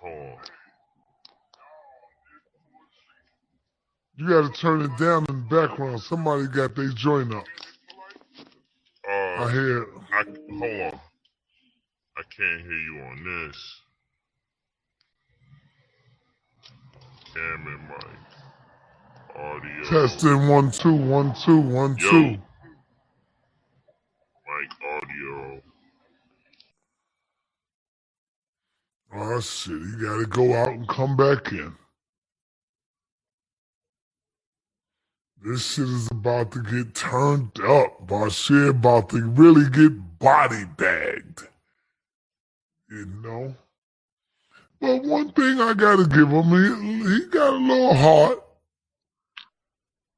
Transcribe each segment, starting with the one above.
Hold on. You got to turn it down in the background. Somebody got their joint up. Uh, I hear. I hold on. I can't hear you on this. Camera mic. Audio. Testing one two one two one Yo. two. Mic audio. Oh said, You got to go out and come back in. This shit is about to get turned up. Bashir about to really get body bagged. You know? But one thing I gotta give him, he, he got a little heart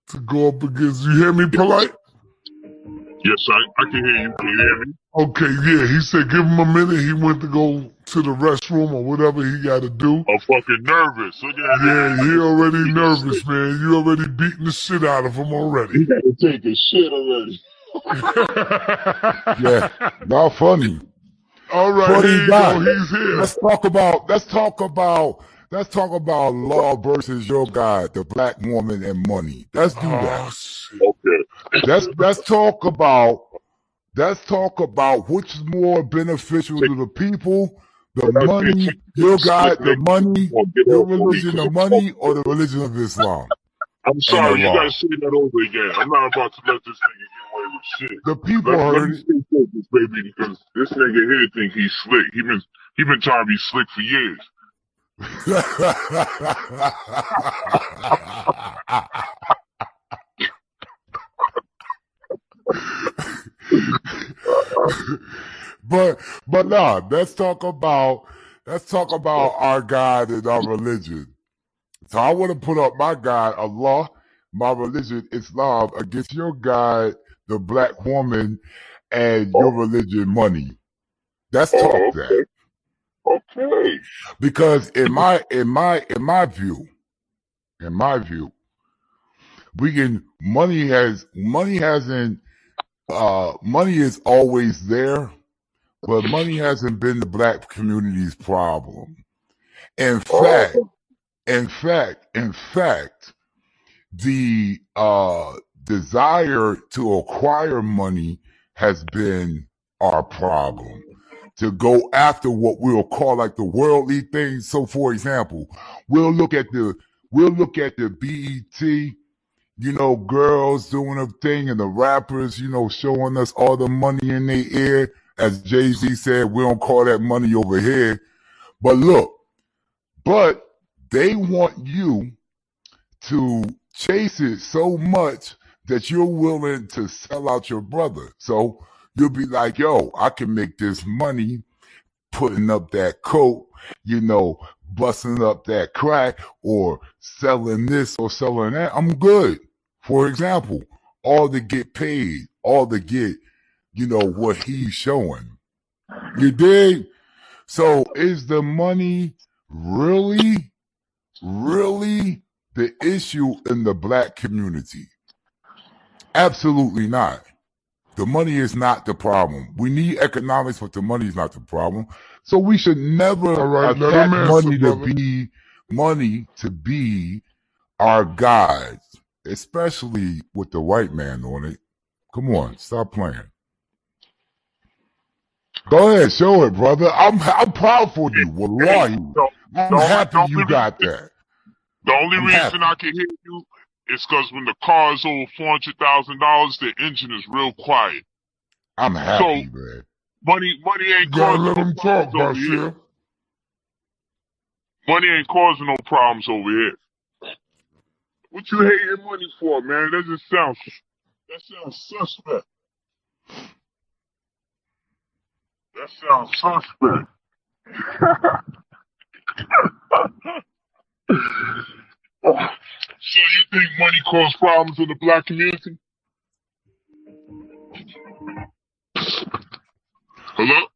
to go up against. You hear me, polite? Yes, I, I can hear you. Can you hear me? Okay, yeah. He said give him a minute. He went to go to the restroom or whatever he got to do. I'm fucking nervous. Look at Yeah, he already nervous, man. You already beating the shit out of him already. He gotta take his shit already. Yeah, not funny. All right, What here he you got? go. He's here. Let's talk about let's talk about let's talk about law versus your guy, the black woman and money. Let's do Oh, that. Ah, shit. Okay. Let's let's talk about let's talk about which is more beneficial to the people, the money, your guy, the money, your religion, the money, or the religion of Islam. I'm sorry, the you law. gotta say that over again. I'm not about to let this nigga get away with shit. The people Let, let heard me stay focused, baby, because this nigga here think he's slick. He been he been trying to be slick for years. But but nah, let's talk about let's talk about our God and our religion. So I want to put up my God, Allah, my religion, Islam, against your God, the black woman, and your oh. religion, money. Let's talk Oh, that. Okay. Because in my in my in my view, in my view, we can money has money hasn't uh money is always there, but money hasn't been the black community's problem. In fact, in fact, in fact, the uh desire to acquire money has been our problem to go after what we'll call like the worldly things. So for example, we'll look at the we'll look at the BET, you know, girls doing a thing and the rappers, you know, showing us all the money in their ear. As Jay-Z said, we don't call that money over here. But look, but they want you to chase it so much that you're willing to sell out your brother. So you'll be like, yo, I can make this money putting up that coat, you know, busting up that crack or selling this or selling that. I'm good. For example, all to get paid, all to get, you know, what he's showing. You dig? So is the money really, really the issue in the black community? Absolutely not. The money is not the problem. We need economics, but the money is not the problem. So we should never All right, let attack him answer, money to brother. be money to be our guides, especially with the white man on it. Come on, stop playing. Go ahead, show it, brother. I'm I'm proud for you. Wallahi. Don't- I'm don't- happy you really- got that. The only I'm reason happy. I can hear you is because when the car is over four hundred thousand dollars, the engine is real quiet. I'm happy, man. Money, money ain't gotta causing let no him talk, problems over here. Bashir. Money ain't causing no problems over here. What you hating money for, man? That just sounds that sounds suspect. That sounds suspect. so you think money causes problems in the black community? Hello?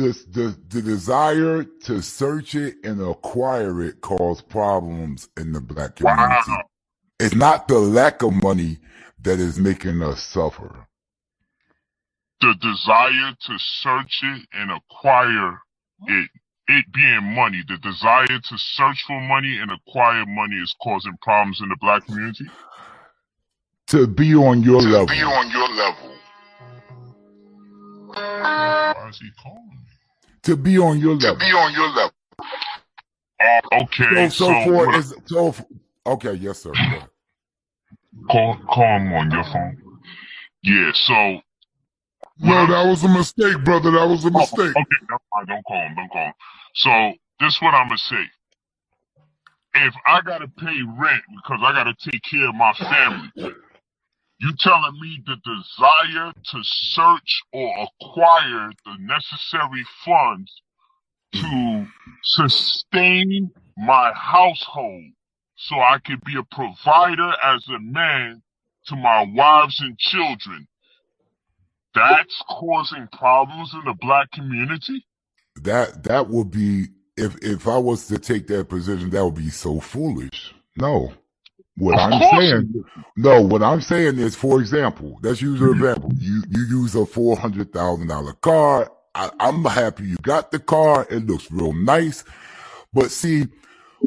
the, the the desire to search it and acquire it cause problems in the black community. Wow. It's not the lack of money that is making us suffer. The desire to search it and acquire it it being money, the desire to search for money and acquire money is causing problems in the black community? To be on your To level. To be on your level. Why is he calling me? To be on your level. To be on your level. Oh, okay, So, so, so for is so. Okay, yes, sir. Call call him on your phone. Yeah, so No, that was a mistake, brother. That was a Oh, mistake. okay, never mind. Don't call him. Don't call him. So this is what I'm gonna say. If I gotta pay rent because I gotta take care of my family, you telling me the desire to search or acquire the necessary funds to sustain my household so I could be a provider as a man to my wives and children. That's causing problems in the black community? That that would be if if I was to take that position, that would be so foolish. No. What I'm saying, no, what I'm saying is, for example, let's use an example. You you use a four hundred thousand dollar car. I, I'm happy you got the car. It looks real nice. But see,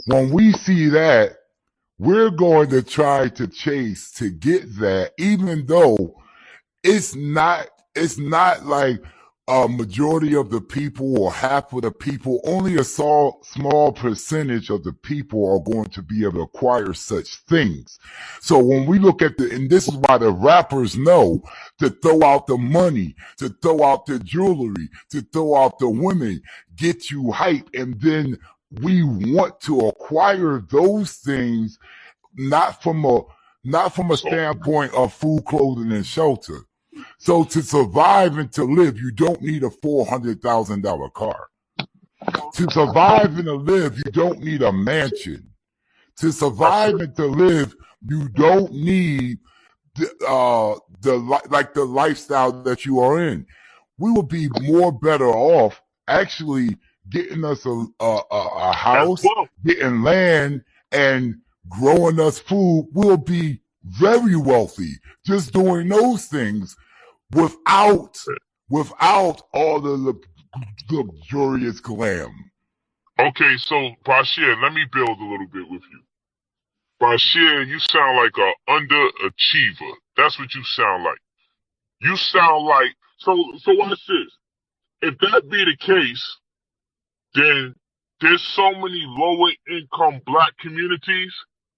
when we see that, we're going to try to chase to get that, even though it's not it's not like a majority of the people or half of the people only a small small percentage of the people are going to be able to acquire such things so when we look at the and this is why the rappers know to throw out the money to throw out the jewelry to throw out the women get you hype and then we want to acquire those things not from a not from a standpoint of food, clothing, and shelter. So to survive and to live, you don't need a four hundred thousand dollar car. To survive and to live, you don't need a mansion. To survive and to live, you don't need the, uh, the like the lifestyle that you are in. We will be more better off actually getting us a a, a, a house, getting land, and growing us food. We'll be very wealthy just doing those things without without all the luxurious glam. Okay, so Bashir, let me build a little bit with you. Bashir, you sound like a underachiever. That's what you sound like. You sound like so. So watch this. If that be the case, then there's so many lower income black communities.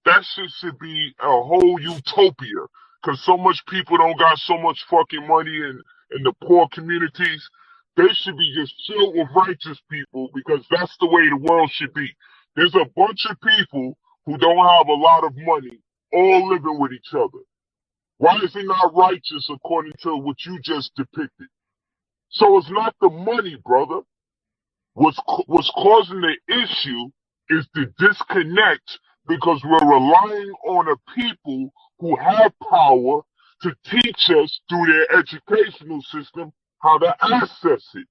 That shit should be a whole utopia. Cause so much people don't got so much fucking money in in the poor communities. They should be just filled with righteous people because that's the way the world should be. There's a bunch of people who don't have a lot of money all living with each other. Why is it not righteous according to what you just depicted? So it's not the money, brother. What's, what's causing the issue is the disconnect because we're relying on a people who have power to teach us through their educational system how to access it.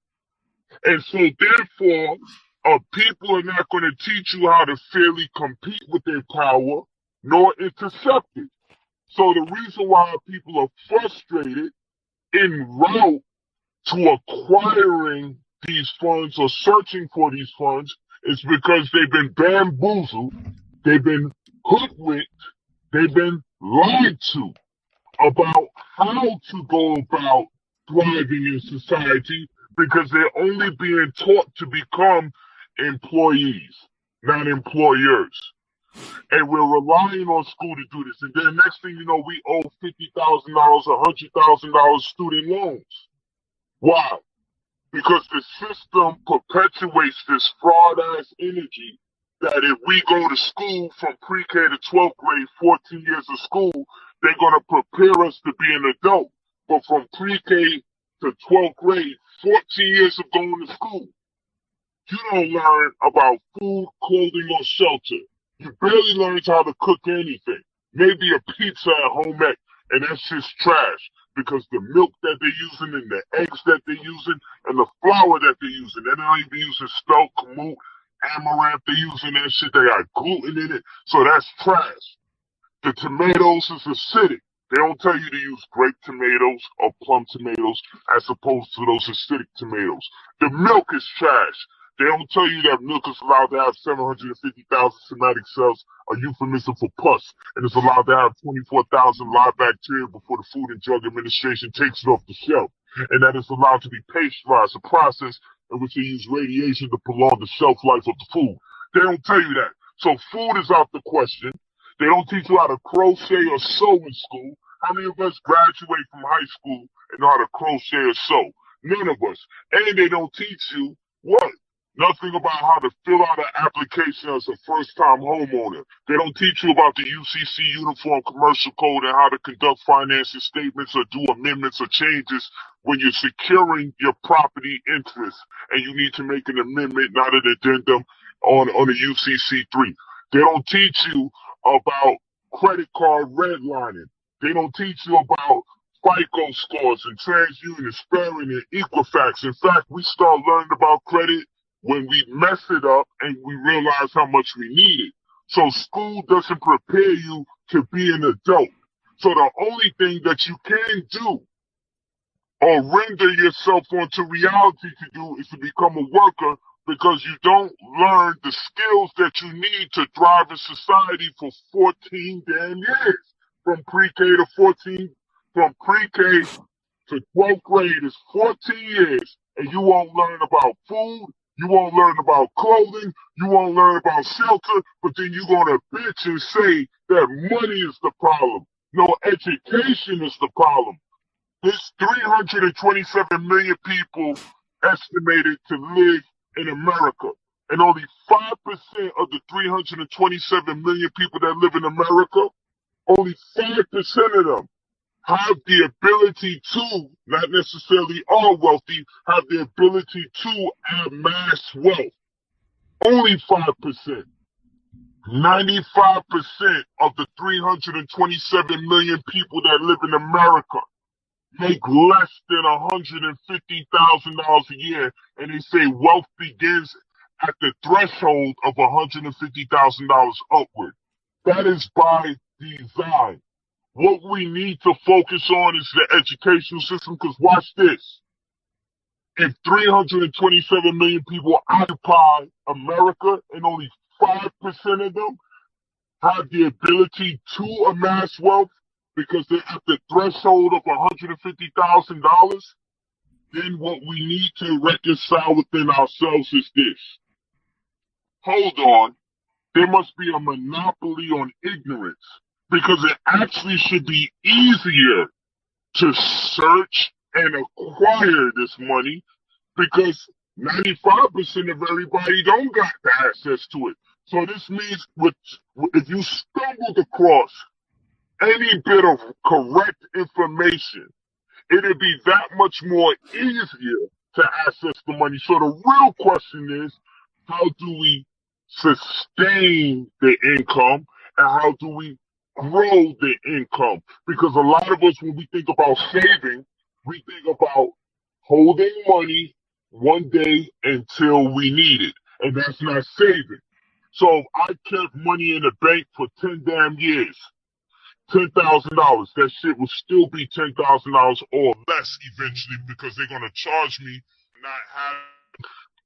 And so therefore, uh, people are not going to teach you how to fairly compete with their power nor intercept it. So the reason why people are frustrated en route to acquiring these funds or searching for these funds is because they've been bamboozled, they've been hoodwinked, they've been lied to about how to go about thriving in society because they're only being taught to become employees, not employers. And we're relying on school to do this. And then next thing you know, we owe fifty thousand dollars, a hundred thousand dollars student loans. Why? Because the system perpetuates this fraud ass energy that if we go to school from pre-K to 12th grade, 14 years of school, they're going to prepare us to be an adult. But from pre-K to 12th grade, 14 years of going to school, you don't learn about food, clothing, or shelter. You barely learn how to cook anything. Maybe a pizza at home ec, and that's just trash because the milk that they're using and the eggs that they're using and the flour that they're using, they're not even using spelt kamut, amaranth, they're using that shit, they got gluten in it, so that's trash. The tomatoes is acidic. They don't tell you to use grape tomatoes or plum tomatoes as opposed to those acidic tomatoes. The milk is trash. They don't tell you that milk is allowed to have 750,000 somatic cells, a euphemism for pus, and it's allowed to have 24,000 live bacteria before the Food and Drug Administration takes it off the shelf, and that it's allowed to be pasteurized, a process in which they use radiation to prolong the shelf life of the food. They don't tell you that. So food is out the question. They don't teach you how to crochet or sew in school. How many of us graduate from high school and know how to crochet or sew? None of us. And they don't teach you what? Nothing about how to fill out an application as a first time homeowner. They don't teach you about the UCC Uniform Commercial Code and how to conduct financing statements or do amendments or changes when you're securing your property interest and you need to make an amendment, not an addendum on, on the UCC 3. They don't teach you about credit card redlining. They don't teach you about FICO scores and TransUnion, Experian, and Equifax. In fact, we start learning about credit when we mess it up and we realize how much we need it. So school doesn't prepare you to be an adult. So the only thing that you can do or render yourself onto reality to do is to become a worker because you don't learn the skills that you need to thrive in society for 14 damn years. From pre-K to 14, from pre-K to 12th grade is 14 years and you won't learn about food, you won't learn about clothing, you won't learn about shelter, but then you're gonna bitch and say that money is the problem. No, education is the problem. There's 327 million people estimated to live in America. And only 5% of the 327 million people that live in America, only 5% of them have the ability to, not necessarily are wealthy, have the ability to amass wealth. Only 5%. 95% of the 327 million people that live in America make less than $150,000 a year, and they say wealth begins at the threshold of $150,000 upward. That is by design. What we need to focus on is the educational system, because watch this. If 327 million people occupy America and only 5% of them have the ability to amass wealth, because they're at the threshold of $150,000, then what we need to reconcile within ourselves is this. Hold on. There must be a monopoly on ignorance because it actually should be easier to search and acquire this money because 95% of everybody don't got the access to it. So this means with, if you stumbled across any bit of correct information, it'd be that much more easier to access the money. So the real question is, how do we sustain the income and how do we grow the income? Because a lot of us, when we think about saving, we think about holding money one day until we need it. And that's not saving. So I kept money in the bank for 10 damn years ten thousand dollars, that shit will still be ten thousand dollars or less eventually because they're gonna charge me not having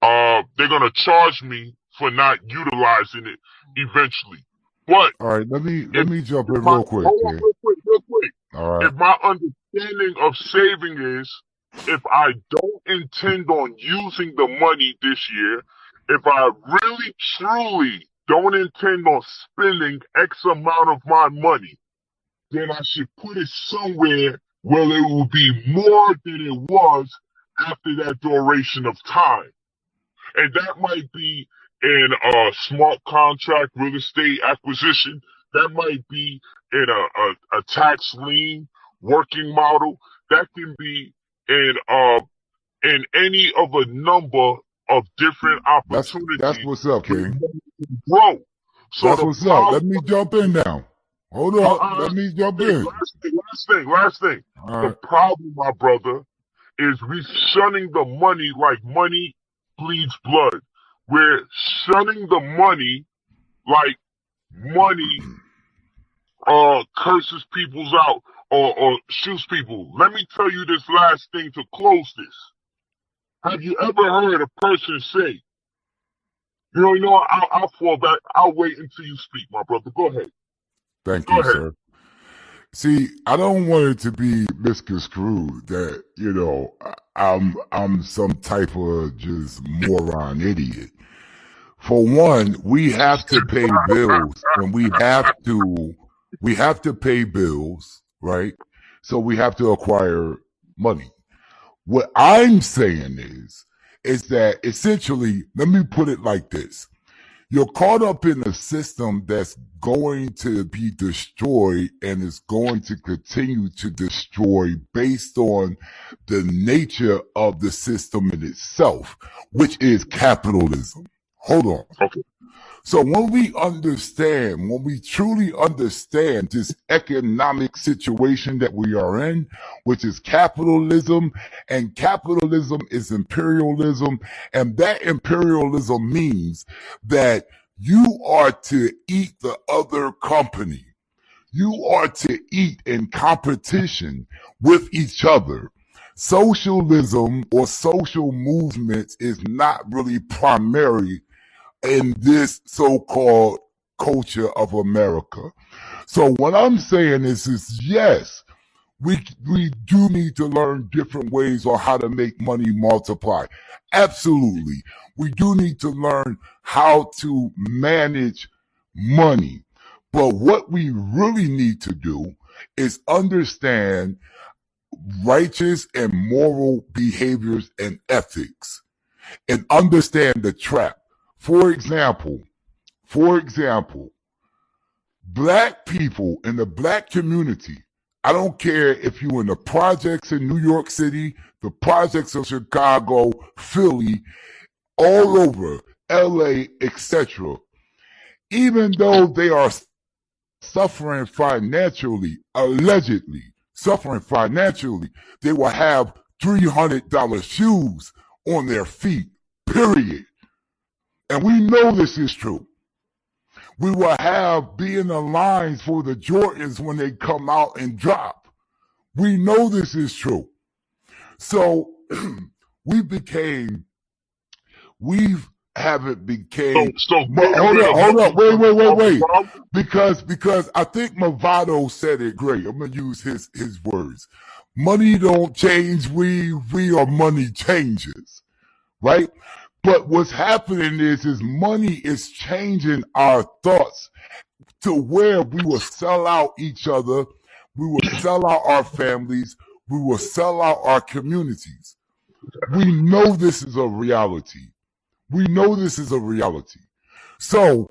uh they're gonna charge me for not utilizing it eventually. But All right, let me let if, me jump in my real quick. hold on real quick, real quick. All right. If my understanding of saving is if I don't intend on using the money this year, if I really truly don't intend on spending X amount of my money, then I should put it somewhere where it will be more than it was after that duration of time. And that might be in a smart contract real estate acquisition. That might be in a, a, a tax lien working model. That can be in uh in any of a number of different That's that's what's up, King. grow. So That's what's up. Let me jump in now. Hold up. uh, Let me jump in. last thing, last thing, last thing. All The right. problem, my brother, is we shunning the money like money bleeds blood. We're shunning the money like money uh curses people's out or, or shoots people. Let me tell you this last thing to close this. Have you ever heard a person say You know, you know, I'll, I'll fall back. I'll wait until you speak, my brother. Go ahead. Thank Go you, ahead. sir. See, I don't want it to be misconstrued that, you know, I'm, I'm some type of just moron idiot. For one, we have to pay bills and we have to, we have to pay bills, right? So we have to acquire money. What I'm saying is, is that essentially, let me put it like this. You're caught up in a system that's going to be destroyed and is going to continue to destroy based on the nature of the system in itself, which is capitalism. Hold on. Okay. So when we understand, when we truly understand this economic situation that we are in, which is capitalism, and capitalism is imperialism, and that imperialism means that you are to eat the other company. You are to eat in competition with each other. Socialism or social movements is not really primary in this so-called culture of America. So what I'm saying is, is yes, we we do need to learn different ways on how to make money multiply. Absolutely. We do need to learn how to manage money. But what we really need to do is understand righteous and moral behaviors and ethics and understand the trap. For example, for example, black people in the black community, I don't care if you're in the projects in New York City, the projects of Chicago, Philly, all over, LA, etc. Even though they are suffering financially, allegedly suffering financially, they will have $300 shoes on their feet, period. And we know this is true. We will have be in the lines for the Jordans when they come out and drop. We know this is true. So we became, we've haven't So, became, so But hold up, hold up, wait, wait, wait, wait. because, because I think Movado said it great. I'm going to use his, his words. Money don't change. We, we are money changers, right? But what's happening is, is money is changing our thoughts to where we will sell out each other. We will sell out our families. We will sell out our communities. We know this is a reality. We know this is a reality. So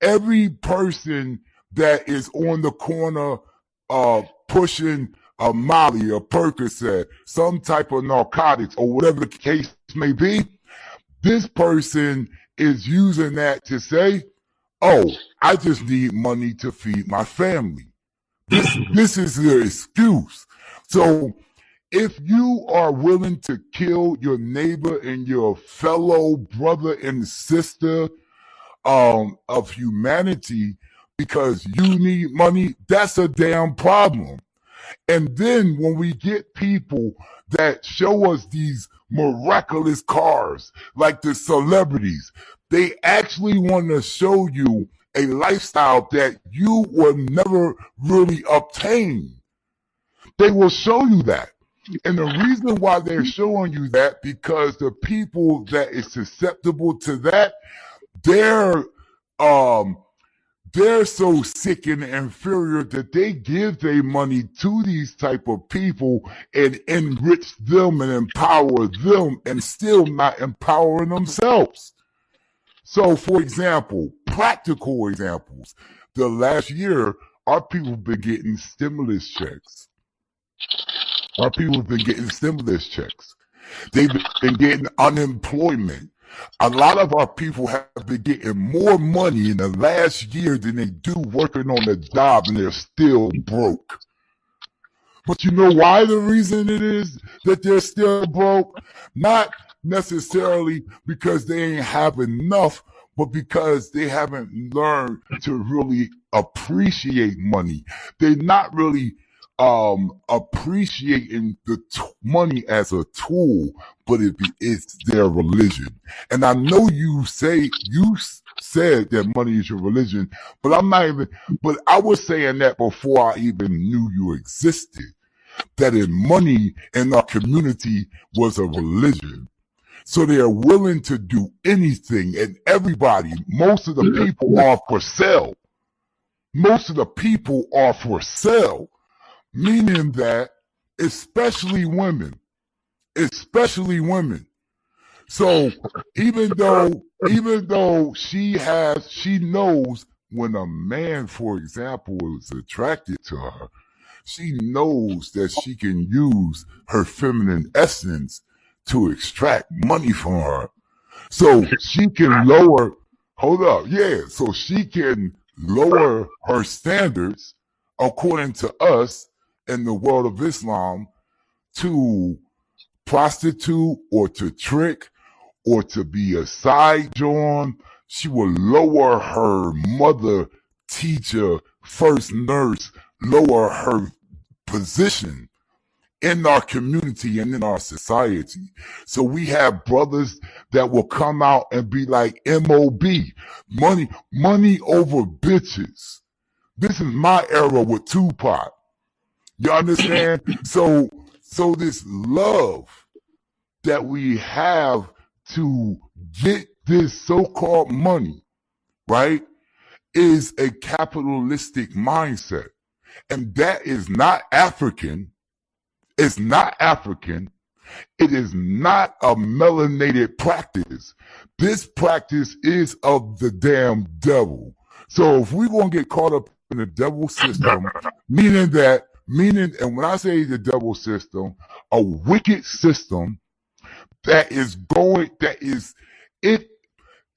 every person that is on the corner, uh, pushing a Molly, a Percocet, some type of narcotics or whatever the case may be, this person is using that to say, "Oh, I just need money to feed my family." This this is the excuse. So if you are willing to kill your neighbor and your fellow brother and sister um, of humanity because you need money, that's a damn problem. And then when we get people that show us these miraculous cars, like the celebrities, they actually want to show you a lifestyle that you will never really obtain. They will show you that. And the reason why they're showing you that, because the people that is susceptible to that, they're, um, they're so sick and inferior that they give their money to these type of people and enrich them and empower them and still not empowering themselves. So, for example, practical examples. The last year, our people been getting stimulus checks. Our people have been getting stimulus checks. They've been getting unemployment. A lot of our people have been getting more money in the last year than they do working on the job and they're still broke. But you know why the reason it is that they're still broke? Not necessarily because they ain't have enough, but because they haven't learned to really appreciate money. They're not really um, appreciating the t- money as a tool, but it be, it's their religion. And I know you say, you s- said that money is your religion, but I'm not even, but I was saying that before I even knew you existed, that in money in our community was a religion. So they are willing to do anything and everybody, most of the people are for sale. Most of the people are for sale, meaning that especially women, especially women. So even though, even though she has, she knows when a man, for example, is attracted to her, she knows that she can use her feminine essence to extract money from her. So she can lower, hold up, yeah, so she can lower her standards according to us in the world of Islam to prostitute or to trick or to be a side John. She will lower her mother, teacher, first nurse, lower her position in our community and in our society. So we have brothers that will come out and be like MOB, money, money over bitches. This is my era with Tupac. You understand? So, so this love that we have to get this so-called money, right, is a capitalistic mindset. And that is not African. It's not African. It is not a melanated practice. This practice is of the damn devil. So if we're going to get caught up in the devil system, meaning that, meaning, and when I say the devil system, a wicked system that is going, that is, it,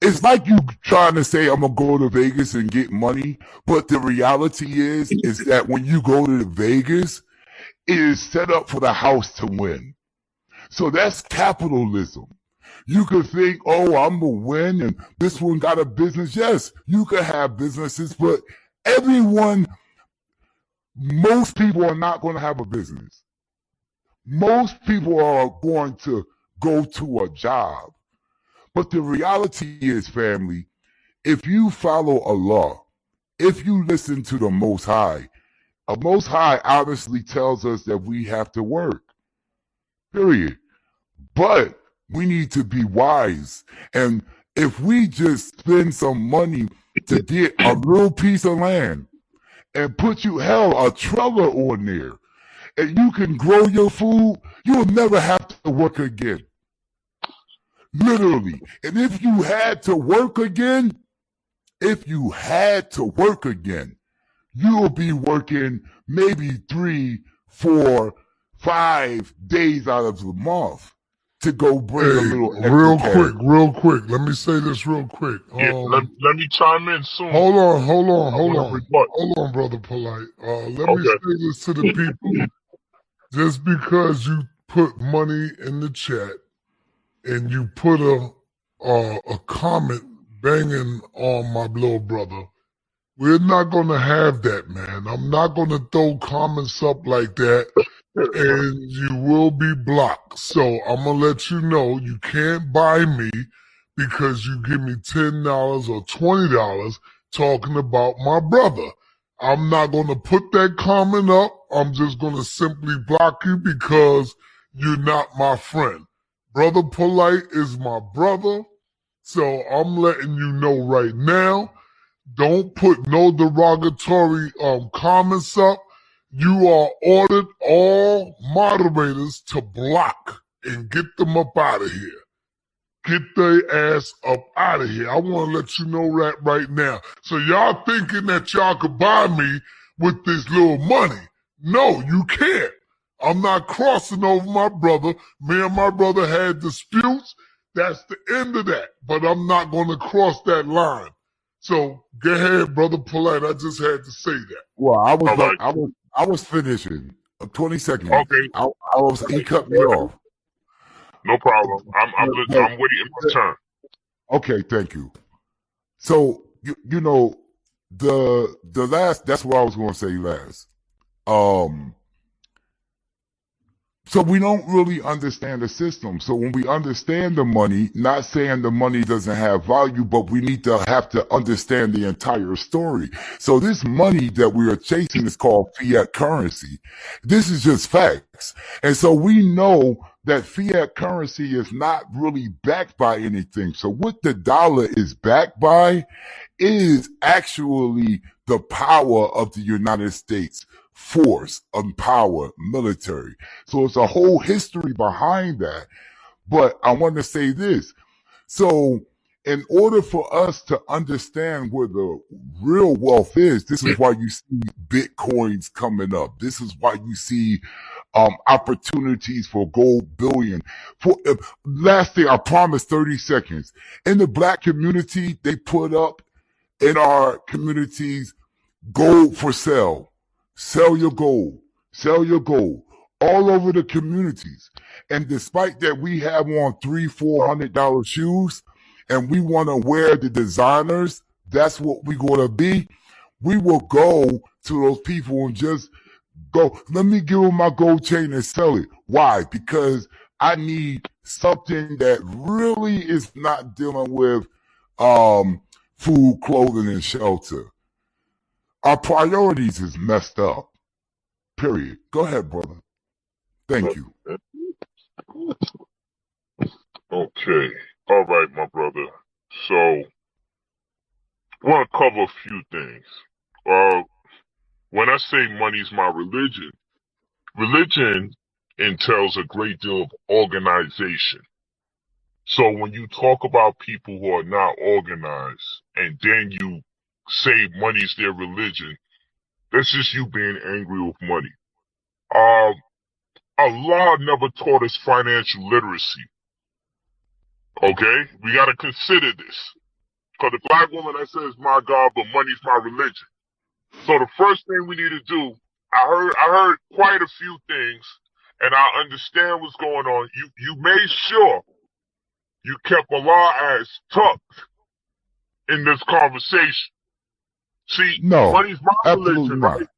it's like you trying to say I'm gonna go to Vegas and get money, but the reality is, is that when you go to Vegas, it is set up for the house to win. So that's capitalism. You could think, oh, I'm gonna win and this one got a business. Yes, you could have businesses, but everyone, most people are not gonna have a business. Most people are going to go to a job. But the reality is, family, if you follow Allah, if you listen to the Most High, a Most High obviously tells us that we have to work. Period. But we need to be wise. And if we just spend some money to get a little piece of land and put you hell a trailer on there, and you can grow your food, you'll never have to work again. Literally. And if you had to work again, if you had to work again, you'll be working maybe three, four, five days out of the month to go bring Hey, a little real cash. quick, real quick. Let me say this real quick. Yeah, Um, let, let me chime in soon. hold on, hold on, hold on, rebut. hold on, brother Polite. Uh, let me Okay. say this to the people. Just because you put money in the chat and you put a uh, a comment banging on my little brother, we're not gonna have that, man. I'm not gonna throw comments up like that and you will be blocked. So I'm gonna let you know you can't buy me because you give me ten dollars or twenty dollars talking about my brother. I'm not gonna put that comment up. I'm just gonna simply block you because you're not my friend. Brother Polite is my brother. So I'm letting you know right now. Don't put no derogatory um comments up. You are ordered all moderators to block and get them up out of here. Get their ass up out of here. I want to let you know that right now. So y'all thinking that y'all could buy me with this little money. No, you can't. I'm not crossing over my brother. Me and my brother had disputes. That's the end of that. But I'm not going to cross that line. So go ahead, brother Polite. I just had to say that. Well, I was, right. I was, I was finishing. Uh, Twenty seconds. Okay. I, I was. He cut me off. No problem. I'm I'm li- I'm waiting my turn. Okay, thank you. So you you know the the last that's what I was going to say last. Um, So we don't really understand the system. So when we understand the money, not saying the money doesn't have value, but we need to have to understand the entire story. So this money that we are chasing is called fiat currency. This is just facts. And so we know that fiat currency is not really backed by anything. So what the dollar is backed by is actually the power of the United States force and power, military. So it's a whole history behind that. But I want to say this. So in order for us to understand where the real wealth is, this is why you see bitcoins coming up. This is why you see um, opportunities for gold bullion. For uh, last thing, I promise 30 seconds. In the black community, they put up in our communities gold for sale. Sell your gold. Sell your gold all over the communities. And despite that, we have on three, four hundred dollar shoes and we want to wear the designers. That's what we're going to be. We will go to those people and just go, let me give them my gold chain and sell it. Why? Because I need something that really is not dealing with, um, food, clothing, and shelter. Our priorities is messed up. Period. Go ahead, brother. Thank you. Okay. All right, my brother. So, want to cover a few things. Uh, when I say money's my religion, religion entails a great deal of organization. So when you talk about people who are not organized and then you say money's their religion, that's just you being angry with money. Um, Allah never taught us financial literacy. Okay? We gotta consider this. Cause the black woman that says, my God, but money's my religion. So the first thing we need to do, I heard, I heard quite a few things and I understand what's going on. You, you made sure you kept Allah as tucked in this conversation. See, No, money's my absolutely religion, not. right?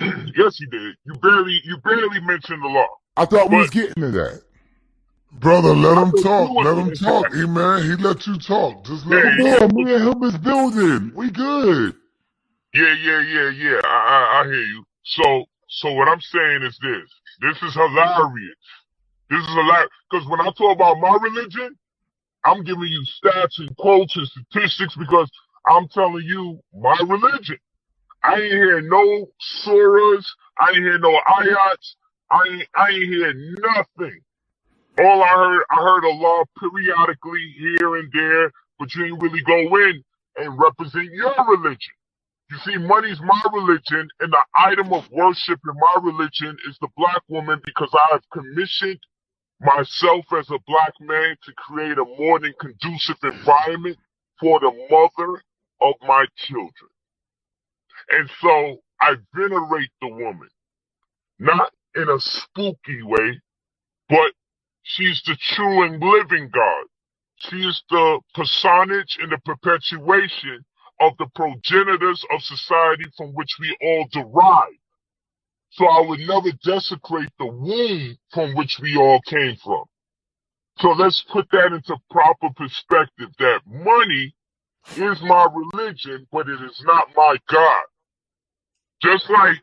yes, you did. You barely, you barely mentioned the law. I thought we But- was getting to that. Brother, let him talk. Let him talk. talk. Hey, man, he let you talk. Just let Yeah, him yeah. talk. Yeah, me and him is building. We good. Yeah, yeah, yeah, yeah. I, I, I hear you. So, so what I'm saying is this. This is hilarious. This is a hilarious. Because when I talk about my religion, I'm giving you stats and quotes and statistics because I'm telling you my religion. I ain't hear no surahs. I ain't hear no ayats. I ain't, I ain't hear nothing. All I heard, I heard a Allah periodically here and there, but you ain't really go in and represent your religion. You see, money's my religion, and the item of worship in my religion is the black woman because I have commissioned myself as a black man to create a more than conducive environment for the mother of my children. And so I venerate the woman, not in a spooky way, but she's the true and living God. She is the personage and the perpetuation of the progenitors of society from which we all derive. So I would never desecrate the womb from which we all came from. So let's put that into proper perspective that money is my religion, but it is not my God. Just like,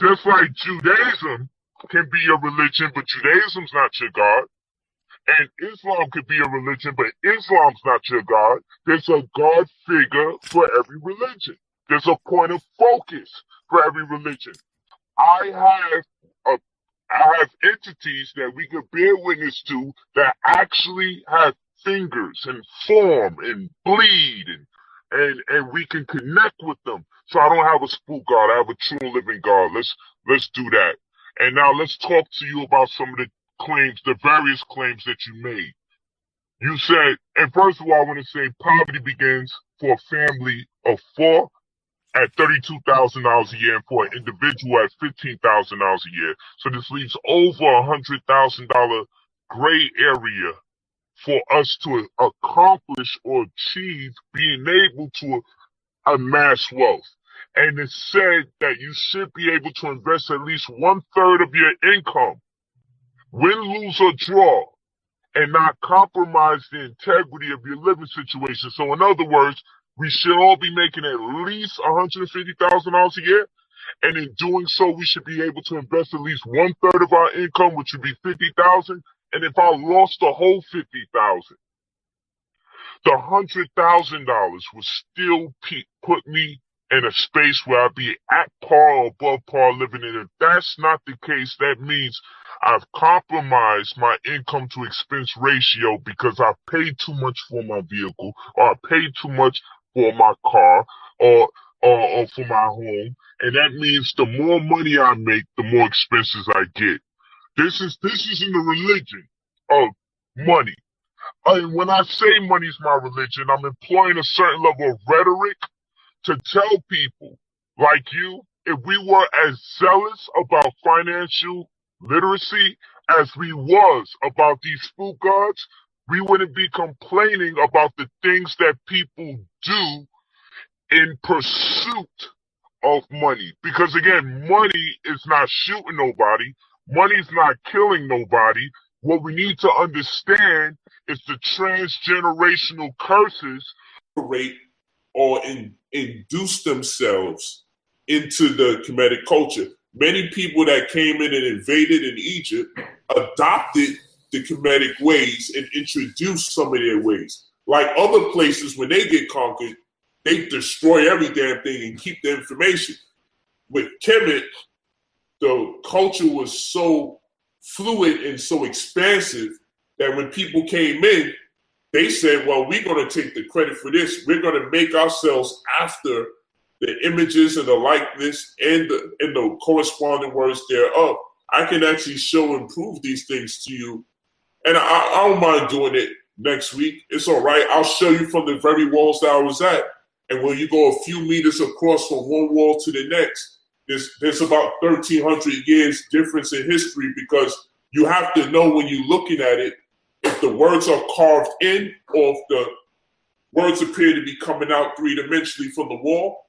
just like Judaism can be a religion, but Judaism's not your God. And Islam could be a religion, but Islam's not your God. There's a God figure for every religion. There's a point of focus for every religion. I have a, I have entities that we could bear witness to that actually have fingers and form and bleed and and and we can connect with them. So I don't have a spook God. I have a true living God. Let's let's do that. And now let's talk to you about some of the claims, the various claims that you made. You said, and first of all, I want to say poverty begins for a family of four at $32,000 a year and for an individual at $15,000 a year. So this leaves over a $100,000 gray area for us to accomplish or achieve being able to amass wealth. And it said that you should be able to invest at least one third of your income win, lose, or draw, and not compromise the integrity of your living situation. So, in other words, we should all be making at least $150,000 a year. And in doing so, we should be able to invest at least one third of our income, which would be 50,000. And if I lost the whole 50,000, the hundred thousand dollars would still put me in a space where I'd be at par or above par living in. If that's not the case, that means I've compromised my income to expense ratio because I paid too much for my vehicle or I paid too much for my car or, or, or for my home. And that means the more money I make, the more expenses I get. This is, this is in the religion of money. And when I say money's my religion, I'm employing a certain level of rhetoric to tell people like you, if we were as zealous about financial literacy as we was about these spook gods, we wouldn't be complaining about the things that people do in pursuit of money. Because again, money is not shooting nobody. Money's not killing nobody. What we need to understand is the transgenerational curses operate or in, induce themselves into the Kemetic culture. Many people that came in and invaded in Egypt adopted the Kemetic ways and introduced some of their ways. Like other places, when they get conquered, they destroy every damn thing and keep the information. With Kemet, the culture was so fluid and so expansive that when people came in, they said, well, we're going to take the credit for this. We're going to make ourselves after the images and the likeness and the, and the corresponding words thereof. I can actually show and prove these things to you. And I, I don't mind doing it next week. It's all right. I'll show you from the very walls that I was at. And when you go a few meters across from one wall to the next, there's, there's about 1,300 years difference in history because you have to know when you're looking at it if the words are carved in or if the words appear to be coming out three dimensionally from the wall.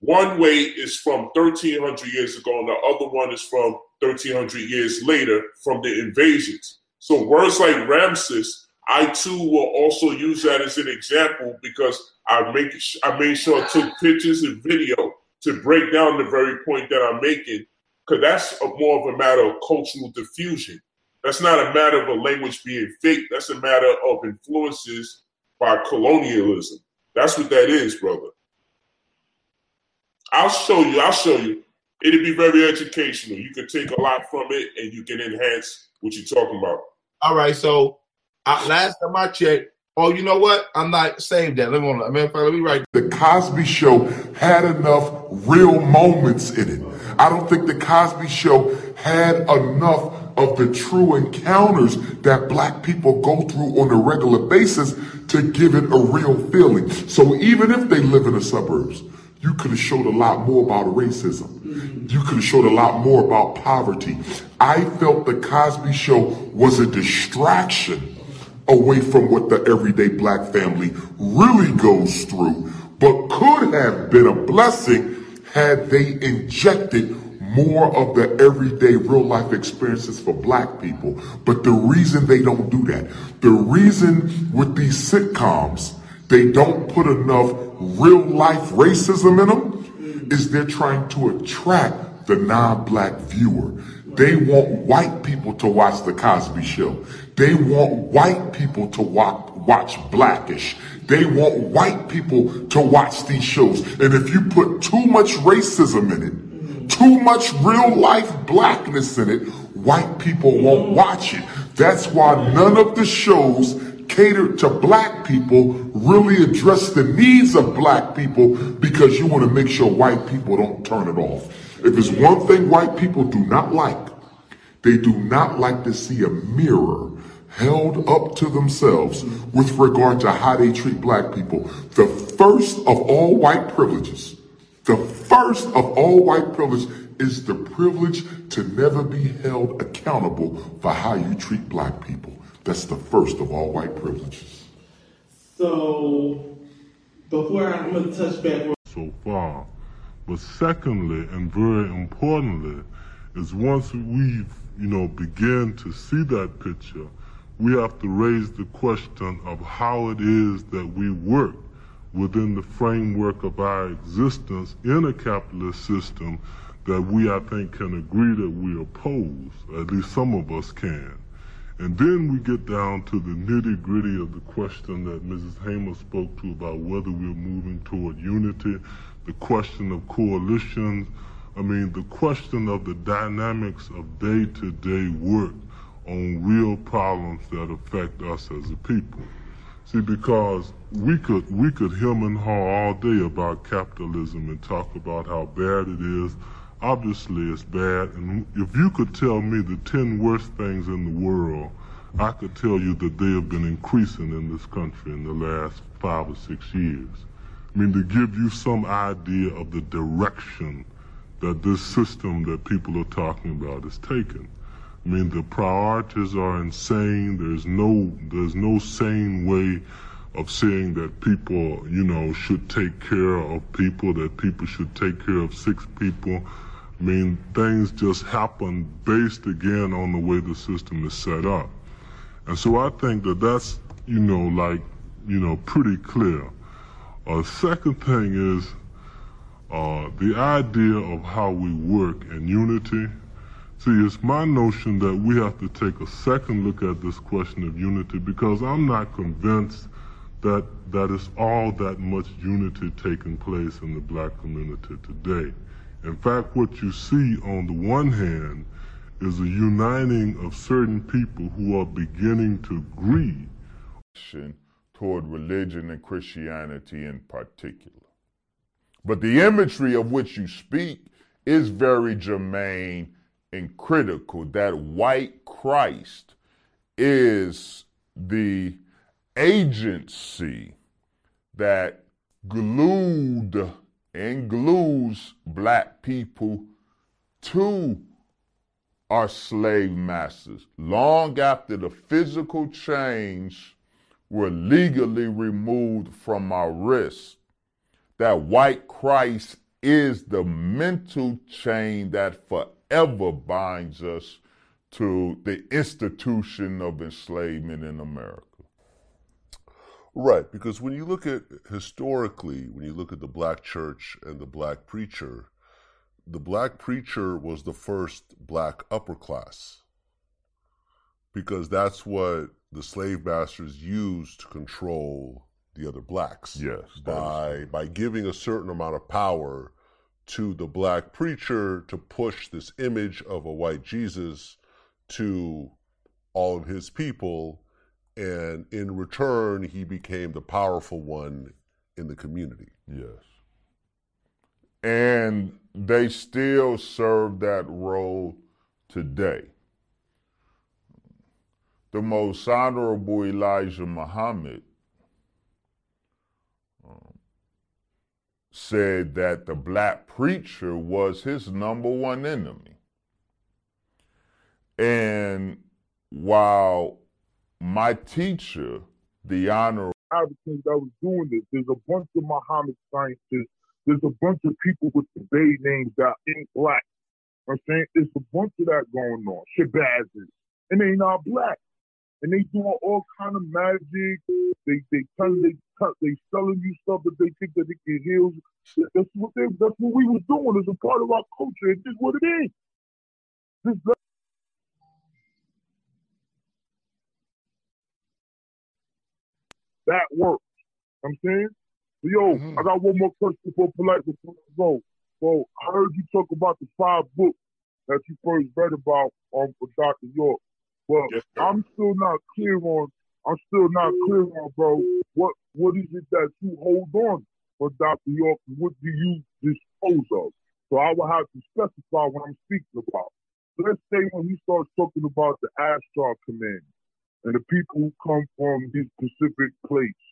One way is from 1300 years ago, and the other one is from 1300 years later from the invasions. So words like Ramses, I too will also use that as an example because I make I made sure I took pictures and video to break down the very point that I'm making, because that's a, more of a matter of cultural diffusion. That's not a matter of a language being fake. That's a matter of influences by colonialism. That's what that is, brother. I'll show you. I'll show you. It'll be very educational. You can take a lot from it, and you can enhance what you're talking about. All right. So last time I checked, oh, you know what? I'm not saved that. Let me let me, let me write. The Cosby Show had enough real moments in it. I don't think the Cosby Show had enough of the true encounters that black people go through on a regular basis to give it a real feeling. So even if they live in the suburbs, you could have showed a lot more about racism. Mm-hmm. You could have showed a lot more about poverty. I felt the Cosby Show was a distraction away from what the everyday black family really goes through, but could have been a blessing had they injected more of the everyday real life experiences for black people. But the reason they don't do that, the reason with these sitcoms, they don't put enough real life racism in them is they're trying to attract the non-black viewer. They want white people to watch the Cosby Show. They want white people to watch, watch Blackish. They want white people to watch these shows. And if you put too much racism in it, too much real life blackness in it, white people won't watch it. That's why none of the shows catered to black people really address the needs of black people because you want to make sure white people don't turn it off. If there's one thing white people do not like, they do not like to see a mirror held up to themselves with regard to how they treat black people. The first of all white privileges the first of all white privilege is the privilege to never be held accountable for how you treat black people. That's the first of all white privileges. So, before I'm going to touch back so far. But secondly, and very importantly, is once we've, you know, begin to see that picture, we have to raise the question of how it is that we work within the framework of our existence in a capitalist system that we, I think, can agree that we oppose, at least some of us can. And then we get down to the nitty gritty of the question that Mrs. Hamer spoke to about whether we're moving toward unity, the question of coalitions, I mean, the question of the dynamics of day to day work on real problems that affect us as a people. See, because we could we could hem and haw all day about capitalism and talk about how bad it is. Obviously, it's bad. And if you could tell me the ten worst things in the world, I could tell you that they have been increasing in this country in the last five or six years. I mean, to give you some idea of the direction that this system that people are talking about is taking. I mean, the priorities are insane. There's no, there's no sane way of saying that people, you know, should take care of people, that people should take care of sick people. I mean, things just happen based again on the way the system is set up. And so I think that that's, you know, like, you know, pretty clear. A uh, second thing is uh, the idea of how we work in unity See, it's my notion that we have to take a second look at this question of unity because I'm not convinced that that is all that much unity taking place in the black community today. In fact, what you see on the one hand is a uniting of certain people who are beginning to agree toward religion and Christianity in particular. But the imagery of which you speak is very germane and critical that white Christ is the agency that glued and glues black people to our slave masters long after the physical chains were legally removed from our wrists. That white Christ is the mental chain that forever ever binds us to the institution of enslavement in America. Right, because when you look at historically, when you look at the black church and the black preacher, the black preacher was the first black upper class because that's what the slave masters used to control the other blacks. Yes, by by giving a certain amount of power to the black preacher to push this image of a white Jesus to all of his people. And in return, he became the powerful one in the community. Yes. And they still serve that role today. The most honorable Elijah Muhammad said that the black preacher was his number one enemy. And while my teacher, the honorable Africans that was doing this, there's a bunch of Muhammad scientists, there's a bunch of people with the Bey names that ain't black. I'm saying it's a bunch of that going on, Shabazz, and they not black and they doing all kind of magic. They they tell they cut they selling you stuff that they think that it can heal. That's what they that's what we was doing. It's a part of our culture. It's just what it is. This, that works. I'm saying. So, yo, mm-hmm. I got one more question for polite before I go. So I heard you talk about the five books that you first read about um, for Dr. York. Well, yes, I'm still not clear on. I'm still not clear on, bro. What what is it that you hold on for Dr. York? What do you dispose of? So I will have to specify what I'm speaking about. Let's say when he starts talking about the Ashtar Command and the people who come from these Pacific place,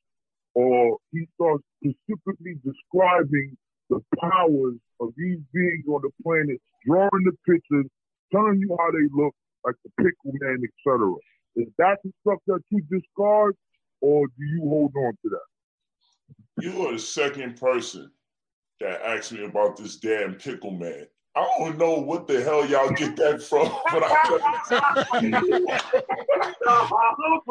or he starts specifically describing the powers of these beings on the planet, drawing the pictures, telling you how they look, like the pickle man, etc. Is that the stuff that you discard, or do you hold on to that? You are the second person that asked me about this damn pickle man. I don't know what the hell y'all get that from, but I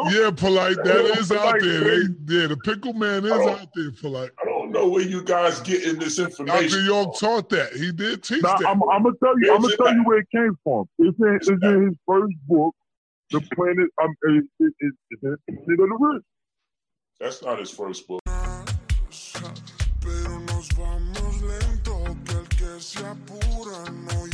Yeah, polite. That is out there. They, yeah, the pickle man is out there, polite. I don't know where you guys getting this information. Dr. information. York taught that. He did teach Now, that. I'm, I'm gonna tell you. I'm gonna Is it tell you where it came from. It's in, it's in his first book, The Planet. Um, it, it, it, it's in Planet of the Rich. That's not his first book. Pero nos vamos lento, que el que se apura no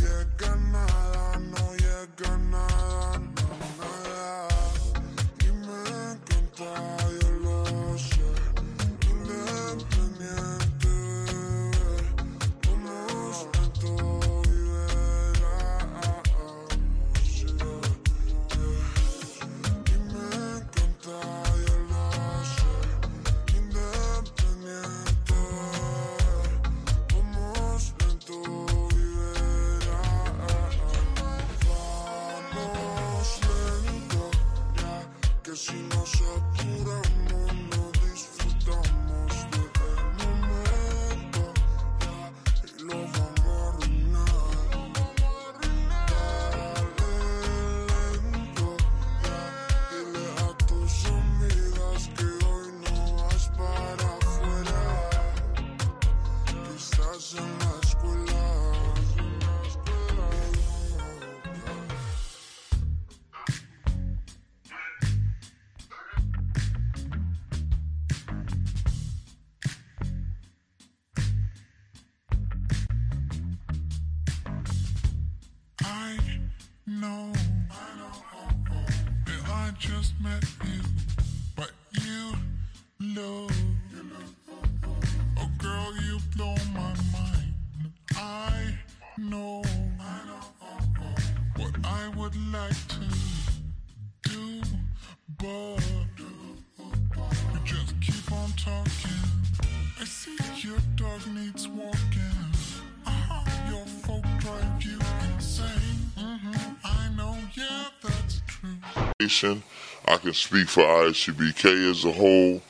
nation. I can speak for ISUPK as a whole.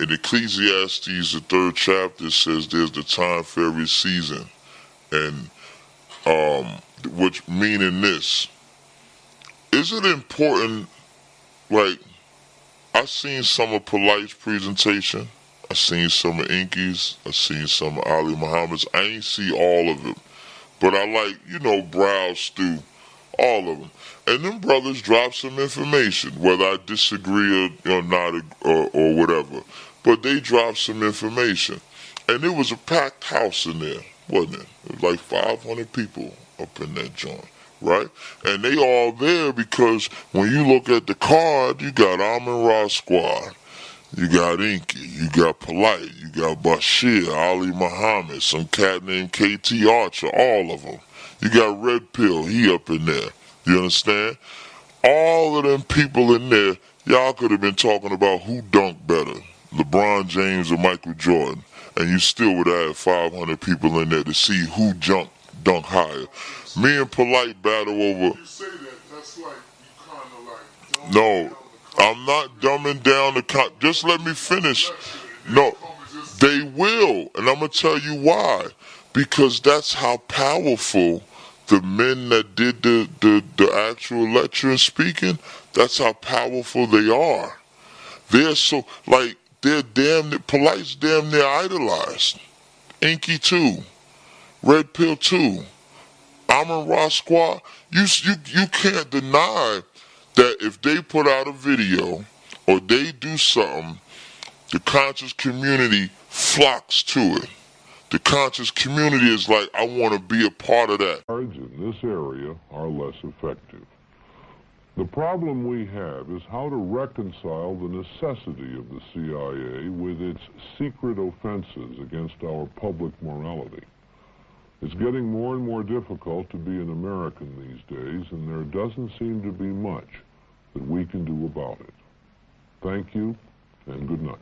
In Ecclesiastes, the third chapter says there's the time for every season, and um, which meaning this: is it important? Like I seen some of Polite's presentation. I seen some of Inky's. I seen some of Ali Muhammad's. I ain't see all of them. but I like you know browse through all of them. And them brothers drop some information, whether I disagree or, or not or, or whatever. But they dropped some information. And it was a packed house in there, wasn't it? It was like 500 people up in that joint, right? And they all there because when you look at the card, you got Amon Ra Squad. You got Inky, you got Polite, you got Bashir, Ali Muhammad, some cat named KT Archer, all of them. You got Red Pill, he up in there. You understand? All of them people in there, y'all could have been talking about who dunked better, LeBron James or Michael Jordan, and you still would have had 500 people in there to see who jumped dunk higher. Me and Polite battle over. You say that, that's like you kind of like. No, I'm not dumbing down the cop. Just let me finish. No, they will, and I'm gonna tell you why. Because that's how powerful the men that did the the, the actual lecture and speaking. That's how powerful they are. They're so like they're damn near, polite's damn near idolized. Inky too, Red Pill too. Amon Ra Squad. You you you can't deny that if they put out a video or they do something, the conscious community flocks to it. The conscious community is like, I want to be a part of that. cards in this area are less effective. The problem we have is how to reconcile the necessity of the CIA with its secret offenses against our public morality. It's getting more and more difficult to be an American these days, and there doesn't seem to be much that we can do about it. Thank you, and good night.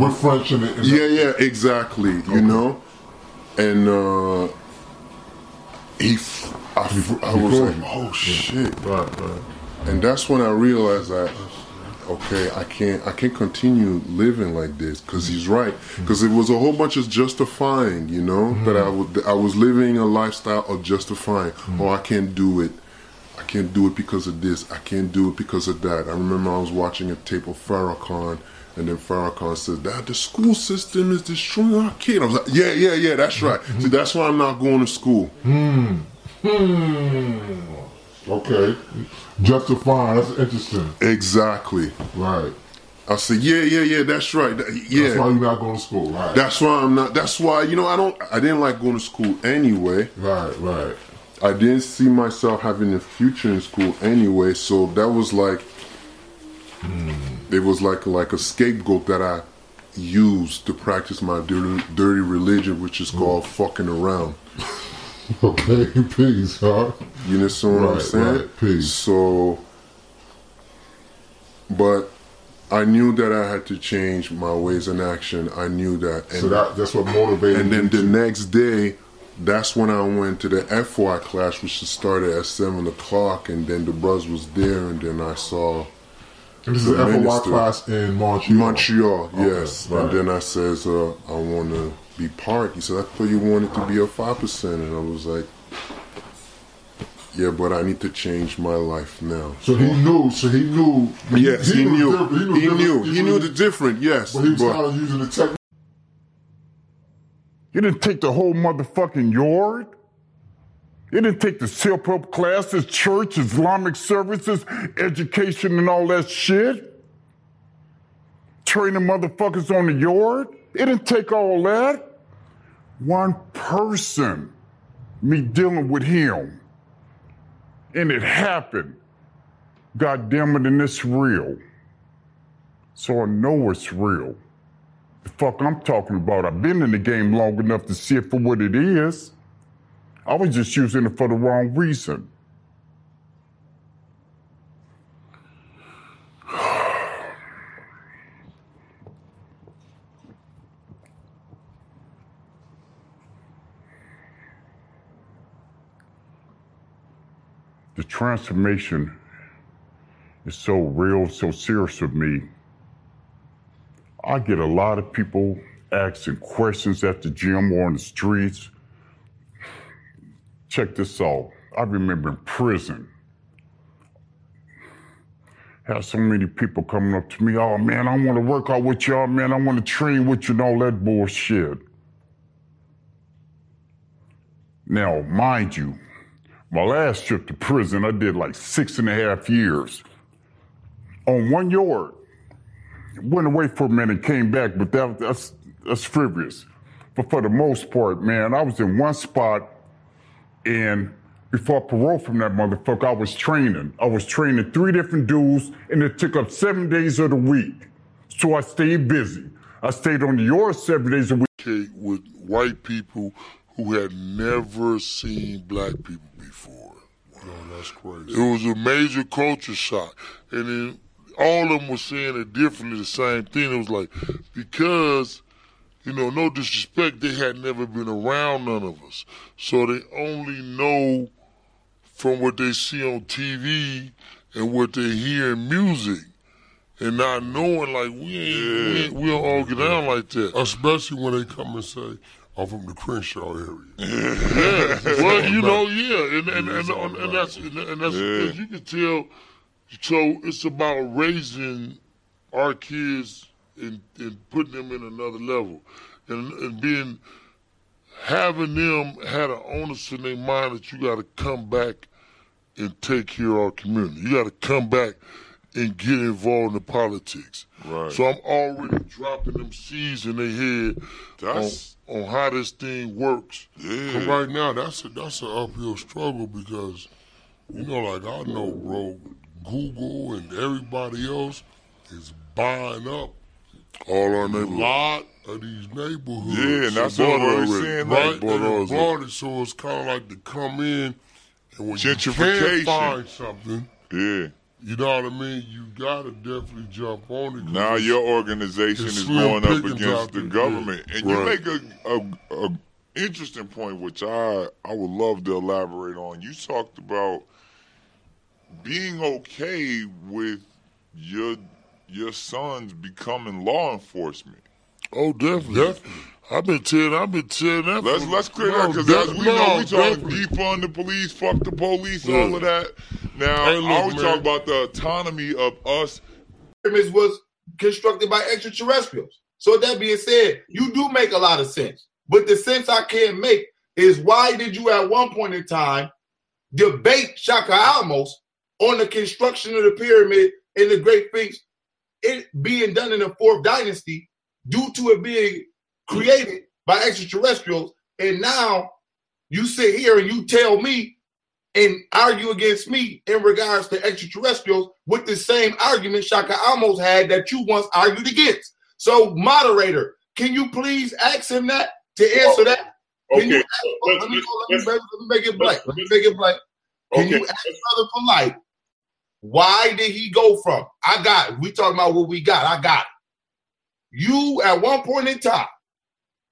In it. Yeah, yeah, exactly. You know, and uh, he, f- I, f- I was like, oh shit, Right, right. and that's when I realized that okay, I can't, I can't continue living like this because he's right. Because it was a whole bunch of justifying, you know, that I would, I was living a lifestyle of justifying. Oh, I can't do it. I can't do it because of this. I can't do it because of that. I remember I was watching a tape of Farrakhan, and then Farrakhan says, that the school system is destroying our kid. I was like, yeah, yeah, yeah, that's right. See, that's why I'm not going to school. Hmm. Hmm. Okay. Justifying. That's interesting. Exactly. Right. I said, yeah, yeah, yeah, that's right. That- yeah. That's why you're not going to school. Right. That's why I'm not. That's why you know I don't. I didn't like going to school anyway. Right, right. I didn't see myself having a future in school anyway. So that was like, it was like like a scapegoat that I used to practice my dirty, dirty religion, which is called fucking around. Okay, peace, huh? You understand what I'm saying? right, peace. So, but I knew that I had to change my ways in action. I knew that. So that that's what motivated And then the next day, that's when I went to the FY class, which started at seven o'clock, and then the bros was there, and then I saw. And this is the an FOI class in Montreal. Montreal, Okay, yes. right. And then I says, uh, I want to be part. He said, I thought you wanted to be a five percent, and I was like, Yeah, but I need to change my life now. So he knew. So he knew. Yes, he, knew. the difference. He knew. the He knew the difference. Yes, But he was but- kind of using the technique. You didn't take the whole motherfucking yard. You didn't take the self-help classes, church, Islamic services, education, and all that shit. Training motherfuckers on the yard. It didn't take all that. One person, me dealing with him. And it happened. God damn it, and it's real. So I know it's real. The fuck I'm talking about. I've been in the game long enough to see it for what it is. I was just using it for the wrong reason. The transformation is so real, so serious with me. I get a lot of people asking questions at the gym or on the streets. Check this out. I remember in prison, had so many people coming up to me, oh man, I want to work out with y'all, man, I want to train with you and all that bullshit. Now, mind you, my last trip to prison, I did like six and a half years on one yard went away for a minute, came back, but that, that's that's frivolous. But for the most part, man, I was in one spot, and before I parole from that motherfucker, I was training. I was training three different dudes, and it took up seven days of the week. So I stayed busy. I stayed on the yard seven days a week. With white people who had never seen black people before. Oh, that's crazy. It was a major culture shock. And then all of them were saying it differently, the same thing. It was like, because, you know, no disrespect, they had never been around none of us. So they only know from what they see on TV and what they hear in music. And not knowing, like, we ain't, we, ain't, we don't all get down like that. Especially when they come and say, I'm from the Crenshaw area. yeah. Well, you know, yeah, and and and, and, and that's and, and that's Yeah. you can tell. So it's about raising our kids and, and putting them in another level, and and being having them had an onus in their mind that you got to come back and take care of our community. You got to come back and get involved in the politics. Right. So I'm already dropping them seeds in their head That's- on, on how this thing works. But right now, that's a that's an uphill struggle because, you know, like I know, bro, Google and everybody else is buying up all our a neighborhoods. lot of these neighborhoods. Yeah, and that's what we're saying, Right, like, they bought it, so it's kind of like to come in and when you Gentrification. can find something, Yeah. You know what I mean? You gotta definitely jump on it. Now your organization is going up against the government, Yeah. and you make a, a, a interesting point, which I I would love to elaborate on. You talked about being okay with your your sons becoming law enforcement. Oh, definitely. I've been telling, I've been telling that. Let's let's clear no, that because as we no, know, we talking definitely. defund the police, fuck the police, Yeah. all of that. Now Hey, look, I always man. talk about the autonomy of us. pyramids was constructed by extraterrestrials. So that being said, you do make a lot of sense. But the sense I can't make is why did you at one point in time debate Shaka Alamos on the construction of the pyramid and the Great Sphinx, it being done in the fourth dynasty, due to it being created by extraterrestrials, and now you sit here and you tell me and argue against me in regards to extraterrestrials with the same argument Shaka Amos had that you once argued against. So, moderator, can you please ask him that to answer that? Can Okay, you ask, let's- me, let's- me, me make it blank. Let me make it blank. Can Okay. you ask Brother Polite, why did he go from? I got it. We talking about what we got. I got it. You at one point in time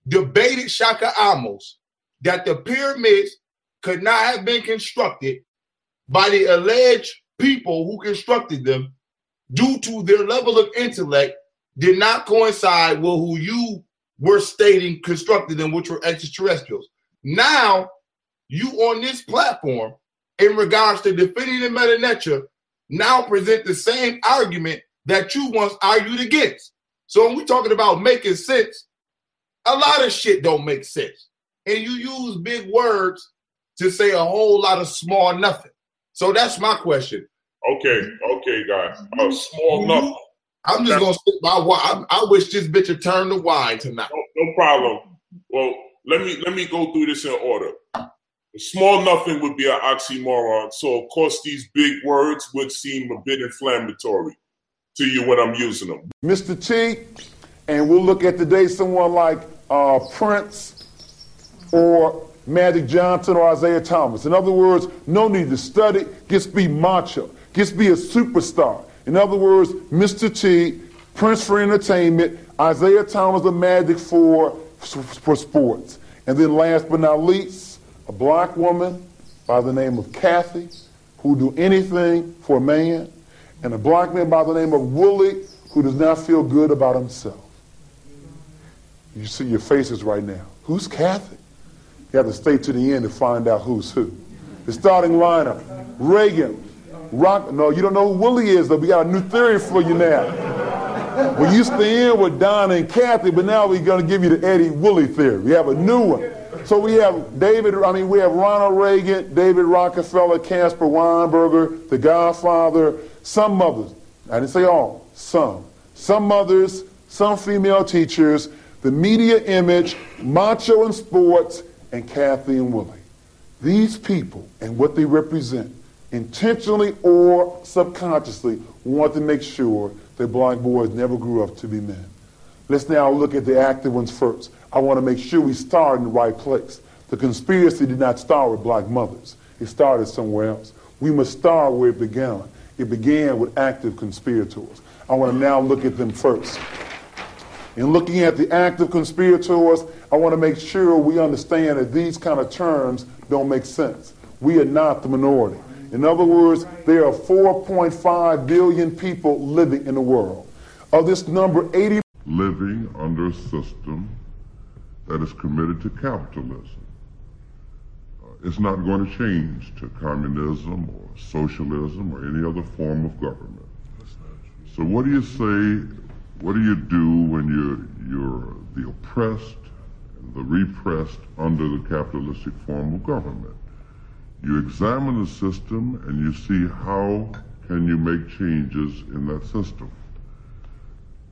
debated Shaka Amos that the pyramids could not have been constructed by the alleged people who constructed them due to their level of intellect did not coincide with who you were stating constructed them, which were extraterrestrials. Now, you on this platform, in regards to defending the Meta Nature, now present the same argument that you once argued against. So when we're talking about making sense, a lot of shit don't make sense. And you use big words to say a whole lot of small nothing. So that's my question. Okay, okay, guys. A small mm-hmm. nothing. I'm just gonna stick by. I, I wish this bitch would turn to wine tonight. No problem. Well, let me let me go through this in order. Small nothing would be an oxymoron. So of course these big words would seem a bit inflammatory to you when I'm using them. Mr. T, and we'll look at today someone like uh, Prince or Magic Johnson or Isaiah Thomas. In other words, no need to study, just be macho, just be a superstar. In other words, Mr. T, Prince for entertainment, Isaiah Thomas the Magic for, for sports. And then last but not least, a black woman by the name of Kathy who do anything for a man, and a black man by the name of Willie who does not feel good about himself. You see your faces right now. Who's Kathy? You have to stay to the end to find out who's who. The starting lineup: Reagan, Rock. No, you don't know who Willie is, though. We got a new theory for you now. We used to end with Donna and Kathy, but now we're going to give you the Eddie Willie theory. We have a new one. So we have David. I mean, we have Ronald Reagan, David Rockefeller, Caspar Weinberger, The Godfather. Some mothers. I didn't say all. Some. Some mothers. Some female teachers. The media image, macho in sports, and Kathy and Willie. These people and what they represent, intentionally or subconsciously, want to make sure that black boys never grew up to be men. Let's now look at the active ones first. I want to make sure we start in the right place. The conspiracy did not start with black mothers. It started somewhere else. We must start where it began. It began with active conspirators. I want to now look at them first. In looking at the active conspirators, I want to make sure we understand that these kind of terms don't make sense. We are not the minority. In other words, there are 4.5 billion people living in the world. Of this number, 80 living under system that is committed to capitalism. Uh, it's not going to change to communism or socialism or any other form of government. So what do you say, what do you do when you're, you're the oppressed and the repressed under the capitalistic form of government? You examine the system and you see how can you make changes in that system.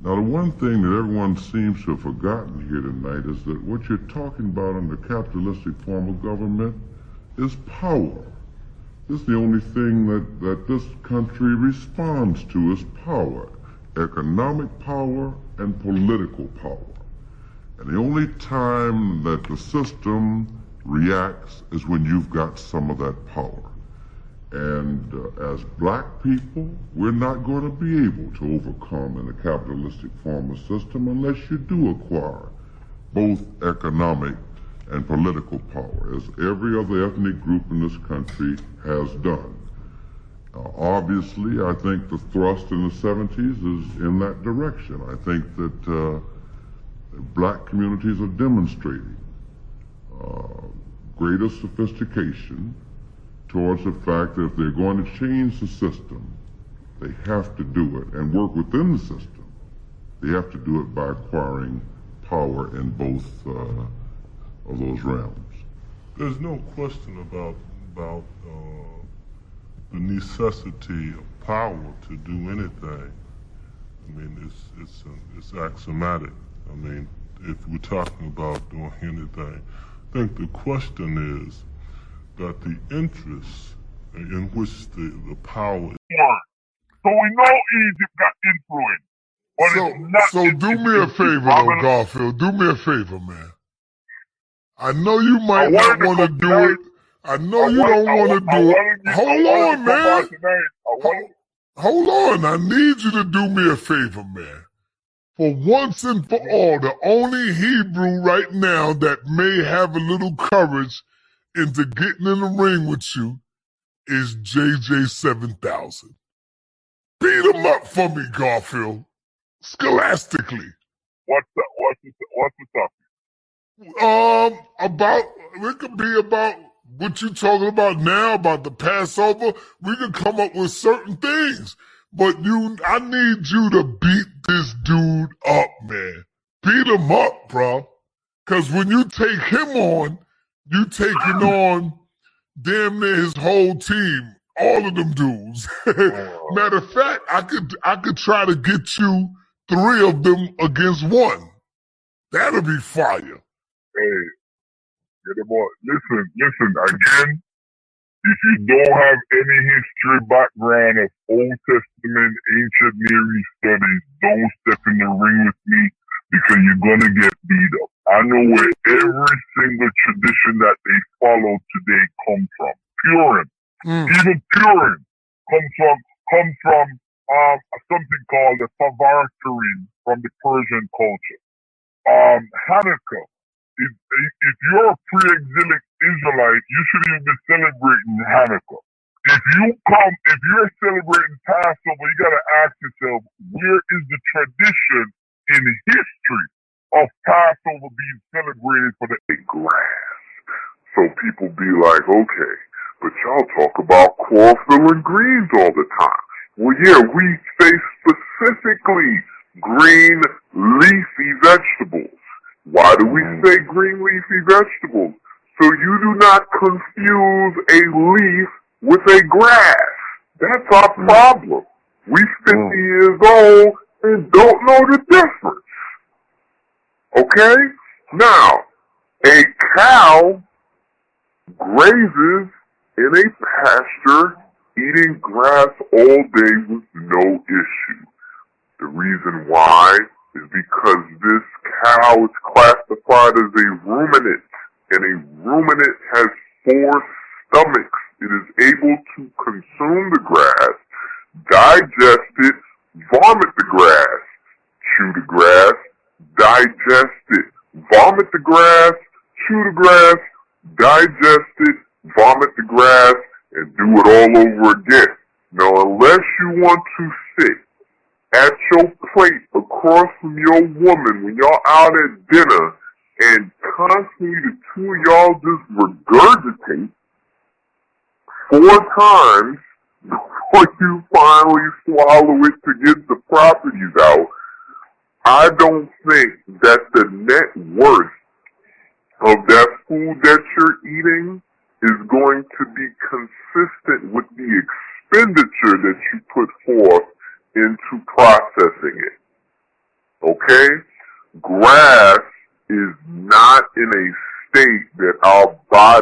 Now, the one thing that everyone seems to have forgotten here tonight is that what you're talking about in the capitalistic form of government is power. This is the only thing that, that this country responds to is power, economic power and political power. And the only time that the system reacts is when you've got some of that power. And uh, as black people, we're not going to be able to overcome in a capitalistic form of system unless you do acquire both economic and political power, as every other ethnic group in this country has done. Uh, obviously, I think the thrust in the 70s is in that direction. I think that uh, black communities are demonstrating uh, greater sophistication towards the fact that if they're going to change the system, they have to do it and work within the system. They have to do it by acquiring power in both uh, of those realms. There's no question about about uh, the necessity of power to do anything. I mean, it's it's uh, it's axiomatic. I mean, if we're talking about doing anything, I think the question is that the interest in which the, the power. So we know Egypt got influence. But So, it's not so do me a favor, though, Garfield. Do me a favor, man. I know you might not want to do it. I know you don't want to do it. Hold on, man. Hold- Hold on. I need you to do me a favor, man. For once and for all, the only Hebrew right now that may have a little courage into getting in the ring with you is JJ7000. Beat him up for me, Garfield. Scholastically. What's the, what's the, what's the topic? Um, about it could be about what you talking about now about the Passover. We could come up with certain things, but you, I need you to beat this dude up, man. Beat him up, bro. Cause when you take him on, you taking on damn near his whole team, all of them dudes. Matter of fact, I could, I could try to get you three of them against one. That'll be fire. Hey, get them on. Listen, listen, again, if you don't have any history background of Old Testament, ancient Near East studies, don't step in the ring with me because you're gonna get beat up. I know where every single tradition that they follow today come from. Purim, even Purim comes from comes from um something called the Favarkarim from the Persian culture. Um, Hanukkah. If, if you're a pre-exilic Israelite, you should even be celebrating Hanukkah. If you come, if you're celebrating Passover, you gotta ask yourself, where is the tradition in history of Being celebrated for the grass? So people be like, okay, but y'all talk about chlorophyll and greens all the time. Well, yeah, we say specifically green leafy vegetables. Why do we mm-hmm. say green leafy vegetables? So you do not confuse a leaf with a grass. That's our mm. problem. We 50 mm. years old and don't know the difference. Okay? Now, a cow grazes in a pasture eating grass all day with no issue. The reason why is because this cow is classified as a ruminant, and a ruminant has four stomachs. It is able to consume the grass, digest it, vomit the grass, chew the grass, digest it, vomit the grass, chew the grass, digest it, vomit the grass, and do it all over again. Now, unless you want to sit at your plate across from your woman when y'all out at dinner and constantly the two of y'all just regurgitate four times before you finally swallow it to get the properties out, I don't think that the net worth of that food that you're eating is going to be consistent with the expenditure that you put forth into processing it. Okay? Grass is not in a state that our body